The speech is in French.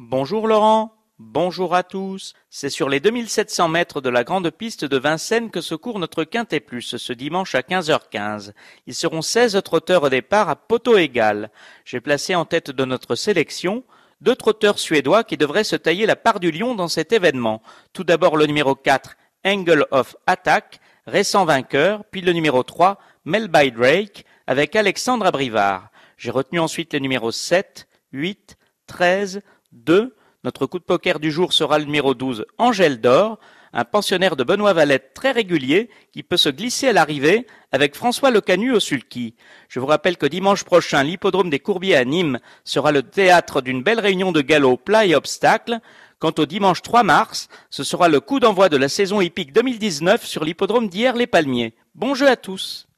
Bonjour Laurent, bonjour à tous. C'est sur les 2700 mètres de la grande piste de Vincennes que se court notre Quintet Plus ce dimanche à 15h15. Ils seront 16 trotteurs au départ à poteau égal. J'ai placé en tête de notre sélection deux trotteurs suédois qui devraient se tailler la part du lion dans cet événement. Tout d'abord le numéro 4, Angle of Attack, récent vainqueur, puis le numéro 3, Mel by Drake, avec Alexandre Abrivard. J'ai retenu ensuite les numéros 7, 8, 13, 2. Notre coup de poker du jour sera le numéro 12, Angèle d'Or, un pensionnaire de Benoît Valette très régulier qui peut se glisser à l'arrivée avec François Lecanu au sulky. Je vous rappelle que dimanche prochain, l'hippodrome des Courbiers à Nîmes sera le théâtre d'une belle réunion de galop plat et obstacles. Quant au dimanche 3 mars, ce sera le coup d'envoi de la saison hippique 2019 sur l'hippodrome d'hier les Palmiers. Bon jeu à tous.